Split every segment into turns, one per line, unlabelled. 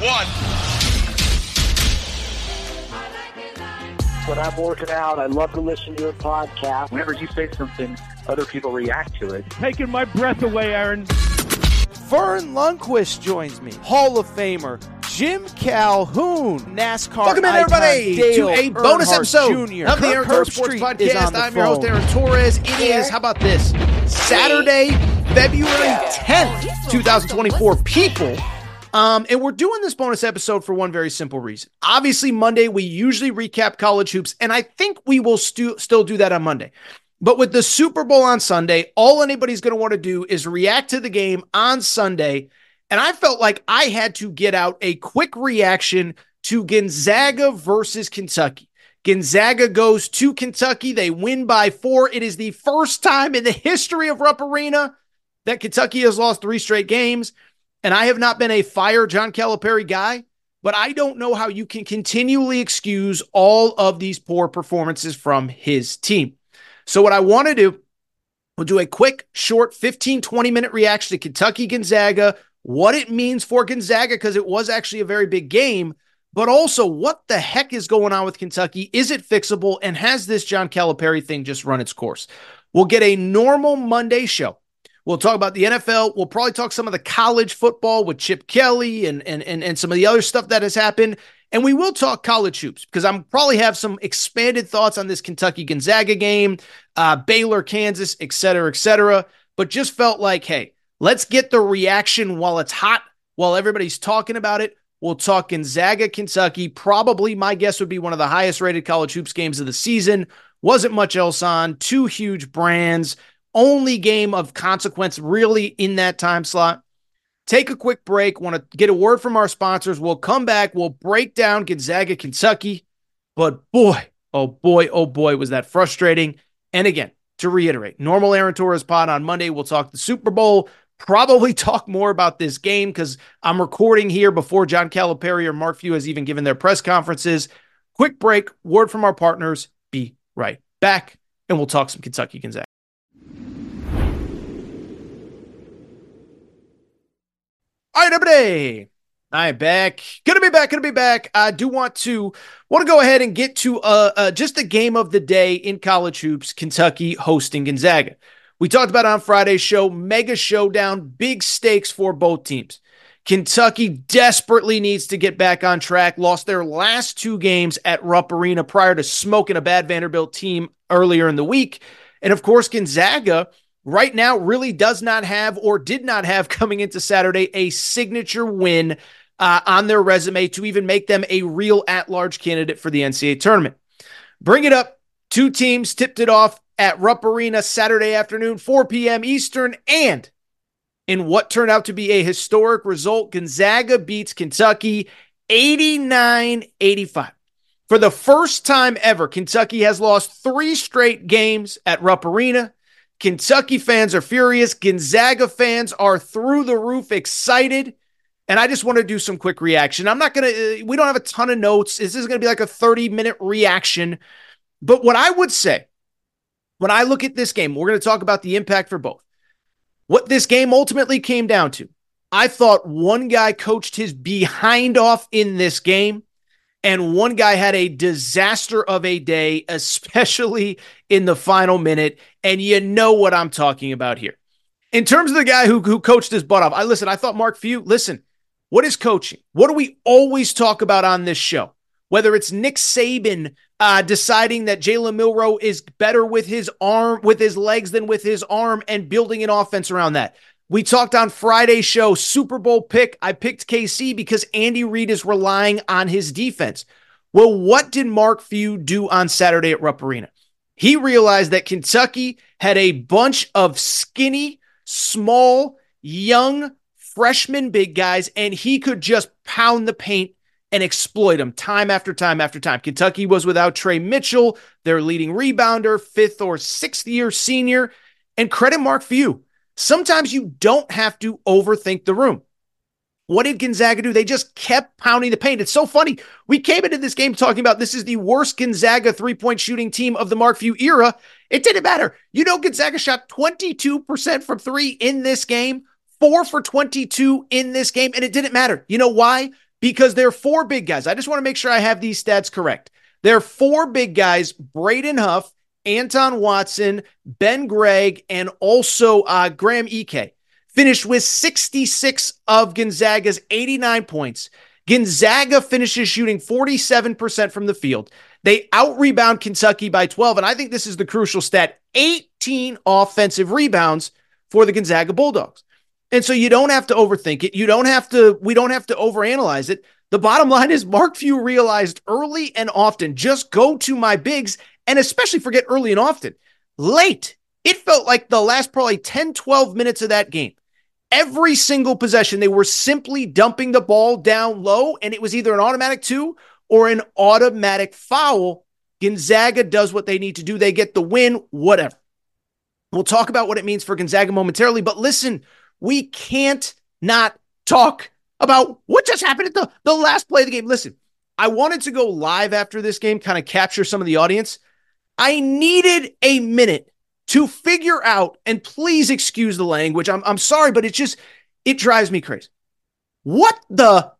one.
When I'm working out, I love to listen to your podcast.
Whenever you say something, other people react to it.
Taking my breath away, Aaron.
Verne Lundquist joins me, Hall of Famer. Jim Calhoun, NASCAR.
Welcome in, everybody,
Dale
to a bonus episode
Jr.
of the
Kirk
Aaron Torres Sports
is
Podcast. I'm your host,
phone.
Aaron Torres. It is, how about this? Saturday, February 10th, 2024. People. Um, and we're doing this bonus episode for one very simple reason. Obviously, Monday, we usually recap college hoops, and I think we will stu- still do that on Monday. But with the Super Bowl on Sunday, all anybody's going to want to do is react to the game on Sunday. And I felt like I had to get out a quick reaction to Gonzaga versus Kentucky. Gonzaga goes to Kentucky. They win by four. It is the first time in the history of Rupp Arena that Kentucky has lost three straight games. And I have not been a fire John Calipari guy, but I don't know how you can continually excuse all of these poor performances from his team. So, what I want to do, we'll do a quick, short 15, 20 minute reaction to Kentucky Gonzaga, what it means for Gonzaga, because it was actually a very big game, but also what the heck is going on with Kentucky? Is it fixable? And has this John Calipari thing just run its course? We'll get a normal Monday show. We'll talk about the NFL. We'll probably talk some of the college football with Chip Kelly and, and, and, and some of the other stuff that has happened. And we will talk college hoops because I'm probably have some expanded thoughts on this Kentucky Gonzaga game, uh, Baylor, Kansas, et cetera, et cetera. But just felt like, hey, let's get the reaction while it's hot, while everybody's talking about it. We'll talk Gonzaga, Kentucky. Probably my guess would be one of the highest rated college hoops games of the season. Wasn't much else on. Two huge brands. Only game of consequence really in that time slot. Take a quick break. Want to get a word from our sponsors. We'll come back. We'll break down Gonzaga, Kentucky. But boy, oh boy, oh boy, was that frustrating. And again, to reiterate, normal Aaron Torres pod on Monday. We'll talk the Super Bowl. Probably talk more about this game because I'm recording here before John Calipari or Mark Few has even given their press conferences. Quick break, word from our partners. Be right back, and we'll talk some Kentucky Gonzaga. All right, everybody. I'm back. Gonna be back. Gonna be back. I do want to want to go ahead and get to uh, uh just a game of the day in college hoops. Kentucky hosting Gonzaga. We talked about on Friday's show. Mega showdown. Big stakes for both teams. Kentucky desperately needs to get back on track. Lost their last two games at Rupp Arena prior to smoking a bad Vanderbilt team earlier in the week. And of course, Gonzaga right now really does not have or did not have coming into Saturday a signature win uh, on their resume to even make them a real at large candidate for the NCAA tournament. Bring it up. Two teams tipped it off at Rupp Arena Saturday afternoon, 4 p.m. Eastern, and in what turned out to be a historic result, Gonzaga beats Kentucky 89 85. For the first time ever, Kentucky has lost three straight games at Rupp Arena. Kentucky fans are furious. Gonzaga fans are through the roof excited. And I just want to do some quick reaction. I'm not going to, uh, we don't have a ton of notes. This is going to be like a 30 minute reaction. But what I would say when I look at this game, we're going to talk about the impact for both. What this game ultimately came down to, I thought one guy coached his behind off in this game, and one guy had a disaster of a day, especially in the final minute. And you know what I'm talking about here. In terms of the guy who, who coached his butt off, I listen, I thought Mark Few, listen, what is coaching? What do we always talk about on this show? Whether it's Nick Saban uh, deciding that Jalen Milroe is better with his arm, with his legs than with his arm, and building an offense around that. We talked on Friday's show, Super Bowl pick. I picked KC because Andy Reid is relying on his defense. Well, what did Mark Few do on Saturday at Rupp Arena? He realized that Kentucky had a bunch of skinny, small, young freshman big guys, and he could just pound the paint and exploit them time after time after time. Kentucky was without Tre Mitchell, their leading rebounder, fifth or sixth year senior, and credit Mark Few. Sometimes you don't have to overthink the room. What did Gonzaga do? They just kept pounding the paint. It's so funny. We came into this game talking about this is the worst Gonzaga three point shooting team of the Mark Few era. It didn't matter. You know, Gonzaga shot 22% from three in this game, four for 22 in this game, and it didn't matter. You know why? because they're four big guys. I just want to make sure I have these stats correct. They're four big guys Braden Huff, Anton Watson, Ben Gregg, and also uh, Graham Ike. Finished with 66 of Gonzaga's 89 points. Gonzaga finishes shooting 47% from the field. They out rebound Kentucky by 12. And I think this is the crucial stat 18 offensive rebounds for the Gonzaga Bulldogs. And so you don't have to overthink it. You don't have to, we don't have to overanalyze it. The bottom line is Mark Few realized early and often just go to my bigs and especially forget early and often. Late, it felt like the last probably 10, 12 minutes of that game. Every single possession, they were simply dumping the ball down low, and it was either an automatic two or an automatic foul. Gonzaga does what they need to do. They get the win, whatever. We'll talk about what it means for Gonzaga momentarily, but listen, we can't not talk about what just happened at the, the last play of the game. Listen, I wanted to go live after this game, kind of capture some of the audience. I needed a minute to figure out, and please excuse the language. I'm, I'm sorry, but it just, it drives me crazy. What the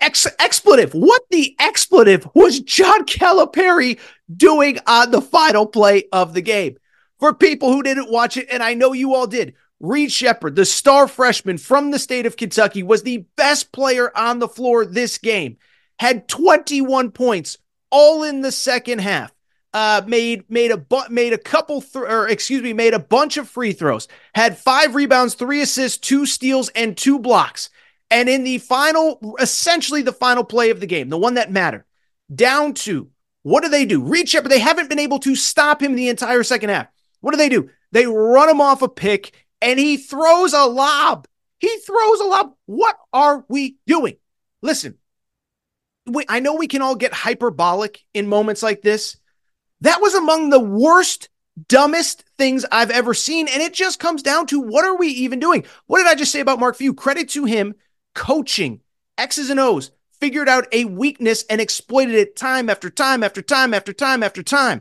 ex- expletive? What the expletive was John Calipari doing on the final play of the game? For people who didn't watch it, and I know you all did, Reed Sheppard, the star freshman from the state of Kentucky, was the best player on the floor this game. Had 21 points, all in the second half. Uh, made made a bu- made a couple th- or excuse me made a bunch of free throws. Had five rebounds, three assists, two steals, and two blocks. And in the final, essentially the final play of the game, the one that mattered, down to what do they do? Reed Sheppard. They haven't been able to stop him the entire second half. What do they do? They run him off a pick and he throws a lob. He throws a lob. What are we doing? Listen, we, I know we can all get hyperbolic in moments like this. That was among the worst, dumbest things I've ever seen. And it just comes down to what are we even doing? What did I just say about Mark Few? Credit to him coaching X's and O's, figured out a weakness and exploited it time after time after time after time after time.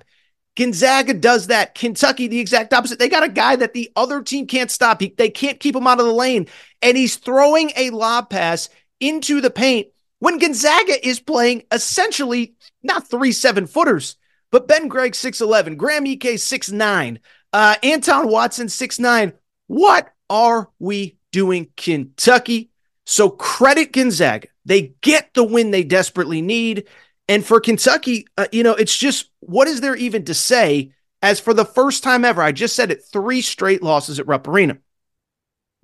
Gonzaga does that. Kentucky, the exact opposite. They got a guy that the other team can't stop. He, they can't keep him out of the lane. And he's throwing a lob pass into the paint when Gonzaga is playing essentially not three seven footers, but Ben Gregg 6'11, Graham Ike 6'9, uh, Anton Watson 6'9. What are we doing, Kentucky? So credit Gonzaga. They get the win they desperately need. And for Kentucky, uh, you know, it's just what is there even to say? As for the first time ever, I just said it three straight losses at Rupp Arena.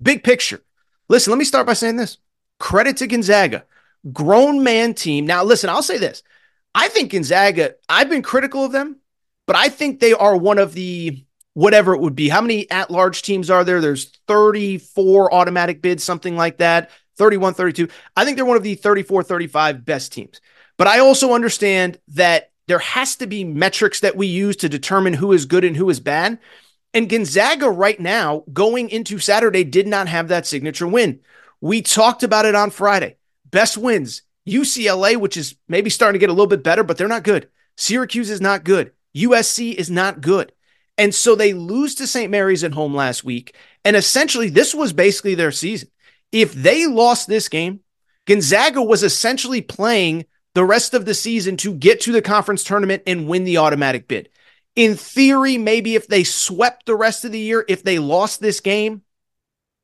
Big picture. Listen, let me start by saying this credit to Gonzaga, grown man team. Now, listen, I'll say this. I think Gonzaga, I've been critical of them, but I think they are one of the whatever it would be. How many at large teams are there? There's 34 automatic bids, something like that, 31, 32. I think they're one of the 34, 35 best teams. But I also understand that there has to be metrics that we use to determine who is good and who is bad. And Gonzaga right now, going into Saturday, did not have that signature win. We talked about it on Friday. Best wins UCLA, which is maybe starting to get a little bit better, but they're not good. Syracuse is not good. USC is not good. And so they lose to St. Mary's at home last week. And essentially, this was basically their season. If they lost this game, Gonzaga was essentially playing the rest of the season to get to the conference tournament and win the automatic bid. In theory, maybe if they swept the rest of the year, if they lost this game,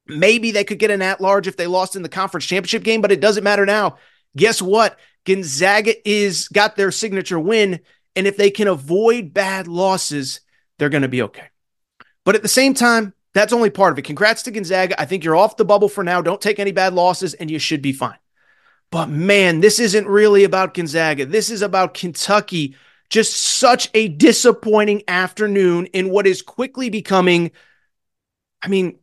maybe they could get an at large if they lost in the conference championship game, but it doesn't matter now. Guess what? Gonzaga is got their signature win. And if they can avoid bad losses, they're going to be okay. But at the same time, that's only part of it. Congrats to Gonzaga. I think you're off the bubble for now. Don't take any bad losses, and you should be fine. But man, this isn't really about Gonzaga. This is about Kentucky. Just such a disappointing afternoon in what is quickly becoming. I mean,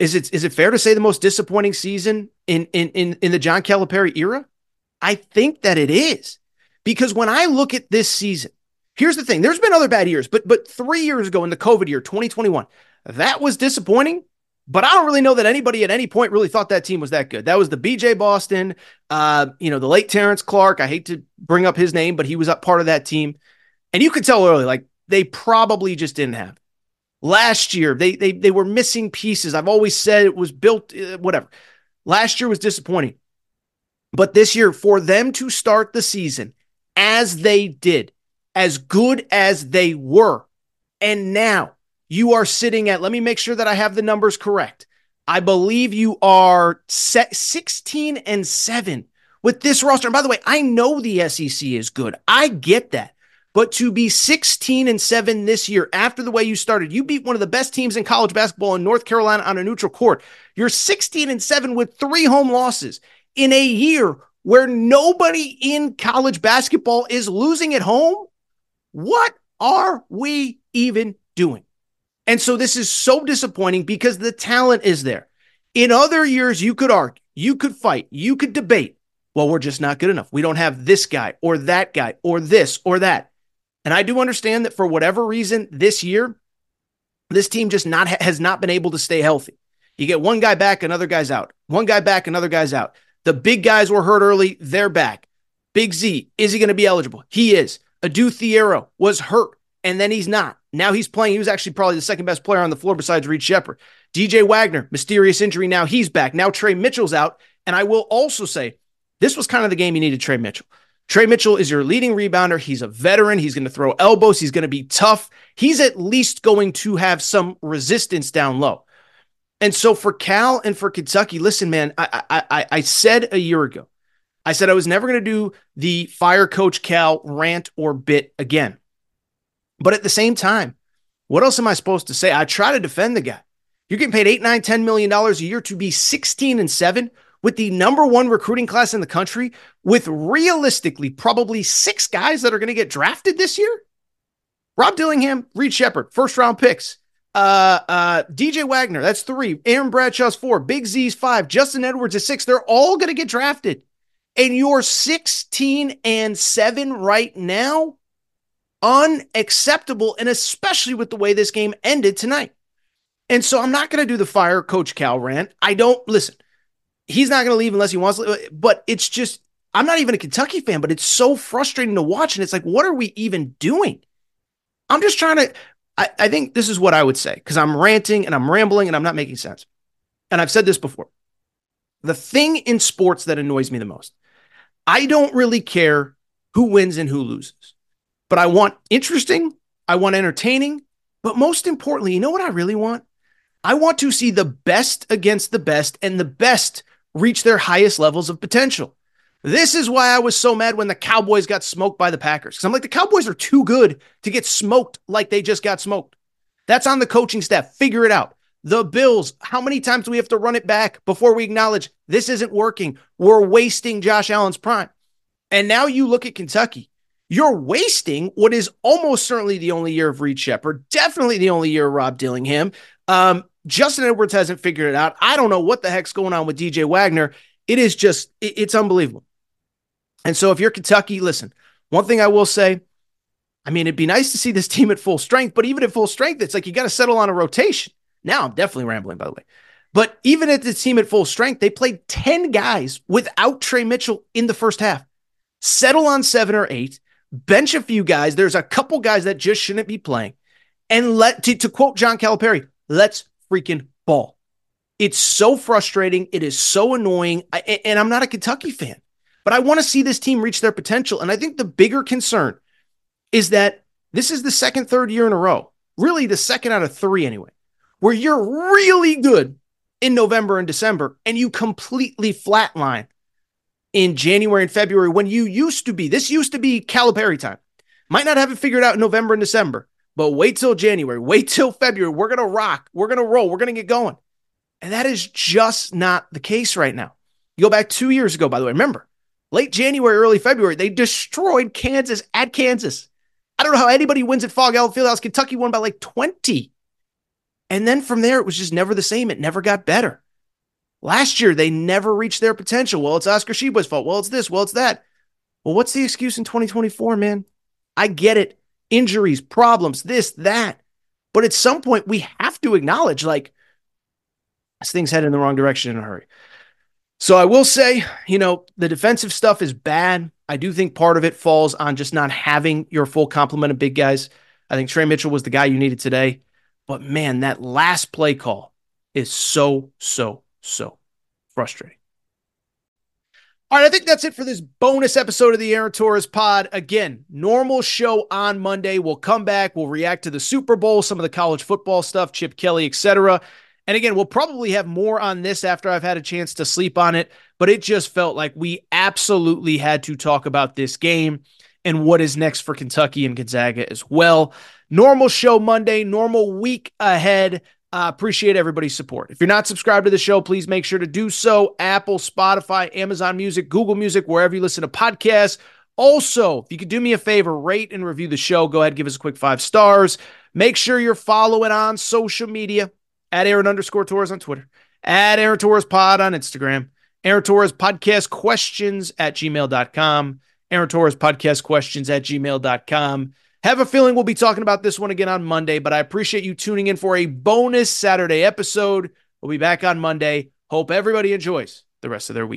is it is it fair to say the most disappointing season in in in, in the John Calipari era? I think that it is. Because when I look at this season, here's the thing. There's been other bad years, but but 3 years ago in the COVID year, 2021, that was disappointing but I don't really know that anybody at any point really thought that team was that good. That was the BJ Boston, uh, you know, the late Terrence Clarke. I hate to bring up his name, but he was up part of that team. And you could tell early, like they probably just didn't have. Last year, they they they were missing pieces. I've always said it was built, uh, whatever. Last year was disappointing. But this year, for them to start the season as they did, as good as they were, and now you are sitting at, let me make sure that I have the numbers correct. I believe you are set 16 and 7 with this roster. And by the way, I know the SEC is good. I get that. But to be 16 and 7 this year after the way you started, you beat one of the best teams in college basketball in North Carolina on a neutral court. You're 16 and 7 with three home losses in a year where nobody in college basketball is losing at home. What are we even doing? And so this is so disappointing because the talent is there. In other years, you could argue, you could fight, you could debate. Well, we're just not good enough. We don't have this guy or that guy or this or that. And I do understand that for whatever reason this year, this team just not has not been able to stay healthy. You get one guy back, another guy's out. One guy back, another guy's out. The big guys were hurt early, they're back. Big Z, is he going to be eligible? He is. Adou Thiero was hurt, and then he's not. Now he's playing. He was actually probably the second best player on the floor besides Reed Sheppard. DJ Wagner, mysterious injury. Now he's back. Now Tre Mitchell's out. And I will also say, this was kind of the game you needed Tre Mitchell. Tre Mitchell is your leading rebounder. He's a veteran. He's going to throw elbows. He's going to be tough. He's at least going to have some resistance down low. And so for Cal and for Kentucky, listen, man, I, I, I said a year ago, I said I was never going to do the fire coach Cal rant or bit again. But at the same time, what else am I supposed to say? I try to defend the guy. You're getting paid eight, nine, ten million dollars a year to be 16 and seven with the number one recruiting class in the country, with realistically probably six guys that are going to get drafted this year. Rob Dillingham, Reed Sheppard, first round picks. Uh, uh, DJ Wagner, that's three. Aaron Bradshaw's four. Big Z's five. Justin Edwards is six. They're all going to get drafted. And you're 16 and seven right now unacceptable, and especially with the way this game ended tonight. And so I'm not going to do the fire Coach Cal rant. I don't listen. He's not going to leave unless he wants to, but it's just, I'm not even a Kentucky fan, but it's so frustrating to watch. And it's like, what are we even doing? I'm just trying to, I, I think this is what I would say because I'm ranting and I'm rambling and I'm not making sense. And I've said this before. The thing in sports that annoys me the most, I don't really care who wins and who loses but I want interesting, I want entertaining, but most importantly, you know what I really want? I want to see the best against the best and the best reach their highest levels of potential. This is why I was so mad when the Cowboys got smoked by the Packers. Because I'm like, the Cowboys are too good to get smoked like they just got smoked. That's on the coaching staff. Figure it out. The Bills, how many times do we have to run it back before we acknowledge this isn't working? We're wasting Josh Allen's prime. And now you look at Kentucky you're wasting what is almost certainly the only year of Reed Sheppard, definitely the only year of Rob Dillingham. Um, Justin Edwards hasn't figured it out. I don't know what the heck's going on with DJ Wagner. It is just, it, it's unbelievable. And so if you're Kentucky, listen, one thing I will say, I mean, it'd be nice to see this team at full strength, but even at full strength, it's like you got to settle on a rotation. Now I'm definitely rambling, by the way. But even at the team at full strength, they played 10 guys without Tre Mitchell in the first half. Settle on seven or eight bench a few guys. There's a couple guys that just shouldn't be playing. And let to, to quote John Calipari, let's freaking ball. It's so frustrating. It is so annoying. I, and I'm not a Kentucky fan, but I want to see this team reach their potential. And I think the bigger concern is that this is the second, third year in a row, really the second out of three anyway, where you're really good in November and December and you completely flatline in January and February when you used to be. This used to be Calipari time. Might not have it figured out in November and December, but wait till January, wait till February. We're going to rock. We're going to roll. We're going to get going. And that is just not the case right now. You go back two years ago, by the way. Remember, late January, early February, they destroyed Kansas at Kansas. I don't know how anybody wins at Allen Fieldhouse. Kentucky won by like 20. And then from there, it was just never the same. It never got better. Last year, they never reached their potential. Well, it's Oscar Tshiebwe's fault. Well, it's this. Well, it's that. Well, what's the excuse in 2024, man? I get it. Injuries, problems, this, that. But at some point, we have to acknowledge like this thing's headed in the wrong direction in a hurry. So I will say, you know, the defensive stuff is bad. I do think part of it falls on just not having your full complement of big guys. I think Tre Mitchell was the guy you needed today. But man, that last play call is so, so so frustrating. All right, I think that's it for this bonus episode of the Aaron Torres pod. Again, normal show on Monday. We'll come back. We'll react to the Super Bowl, some of the college football stuff, Chip Kelly, etc. And again, we'll probably have more on this after I've had a chance to sleep on it. But it just felt like we absolutely had to talk about this game and what is next for Kentucky and Gonzaga as well. Normal show Monday, normal week ahead. Uh, appreciate everybody's support. If you're not subscribed to the show, please make sure to do so. Apple, Spotify, Amazon Music, Google Music, wherever you listen to podcasts. Also, if you could do me a favor, rate and review the show. Go ahead, give us a quick five stars. Make sure you're following on social media at Aaron underscore Torres on Twitter, at Aaron Torres Pod on Instagram, Aaron Torres Podcast Questions at gmail.com, Aaron Torres Podcast Questions at gmail.com. Have a feeling we'll be talking about this one again on Monday, but I appreciate you tuning in for a bonus Saturday episode. We'll be back on Monday. Hope everybody enjoys the rest of their week.